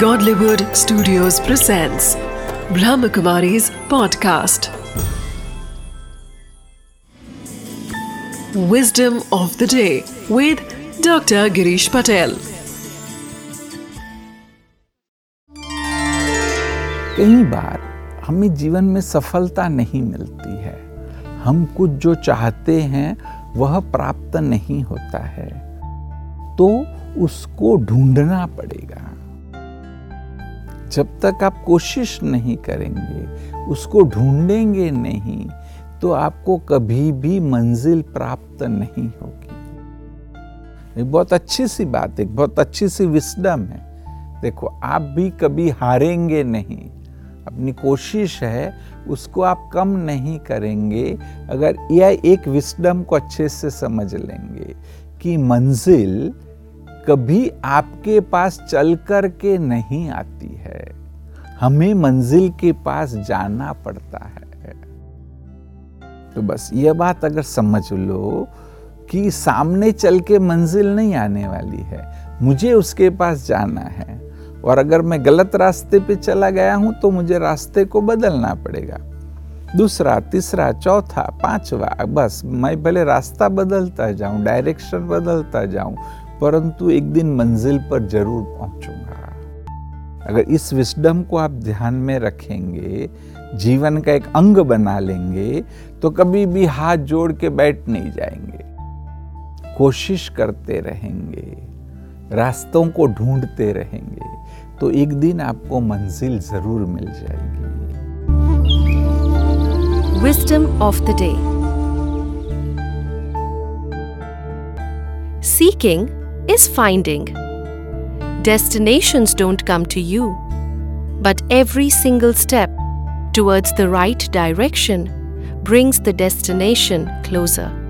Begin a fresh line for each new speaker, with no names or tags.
Godlywood Studios presents Brahmakumari's podcast. Wisdom of the day with Dr. Girish Patel.
कई बार हमें जीवन में सफलता नहीं मिलती है हम कुछ जो चाहते हैं वह प्राप्त नहीं होता है तो उसको ढूंढना पड़ेगा जब तक आप कोशिश नहीं करेंगे, उसको ढूंढेंगे नहीं तो आपको कभी भी मंजिल प्राप्त नहीं होगी। एक बहुत अच्छी सी बात, एक बहुत अच्छी सी विस्डम है। देखो, आप भी कभी हारेंगे नहीं। अपनी कोशिश है, उसको आप कम नहीं करेंगे। अगर यह एक विस्डम को अच्छे से समझ लेंगे कि मंजिल कभी आपके पास चल कर के नहीं आती है। हमें मंजिल के पास जाना पड़ता है। तो बस यह बात अगर समझ लो कि सामने चल के मंजिल नहीं आने वाली है, मुझे उसके पास जाना है। और अगर मैं गलत रास्ते पे चला गया हूँ तो मुझे रास्ते को बदलना पड़ेगा। दूसरा, तीसरा, चौथा, पांचवा, बस मैं भले रास्ता बदलता जाऊँ, डायरेक्शन बदलता जाऊँ परंतु एक दिन मंजिल पर ज़रूर पहुंचूँगा। अगर इस विस्डम को आप ध्यान में रखेंगे, जीवन का एक अंग बना लेंगे तो कभी भी हाथ जोड़ के बैठ नहीं जाएँगे। कोशिश करते रहेंगे, रास्तों को ढूंढते रहेंगे तो एक दिन आपको मंजिल ज़रूर मिल जाएगी।
Wisdom of the day seeking is finding. Destinations don't come to you, but every single step towards the right direction brings the destination closer.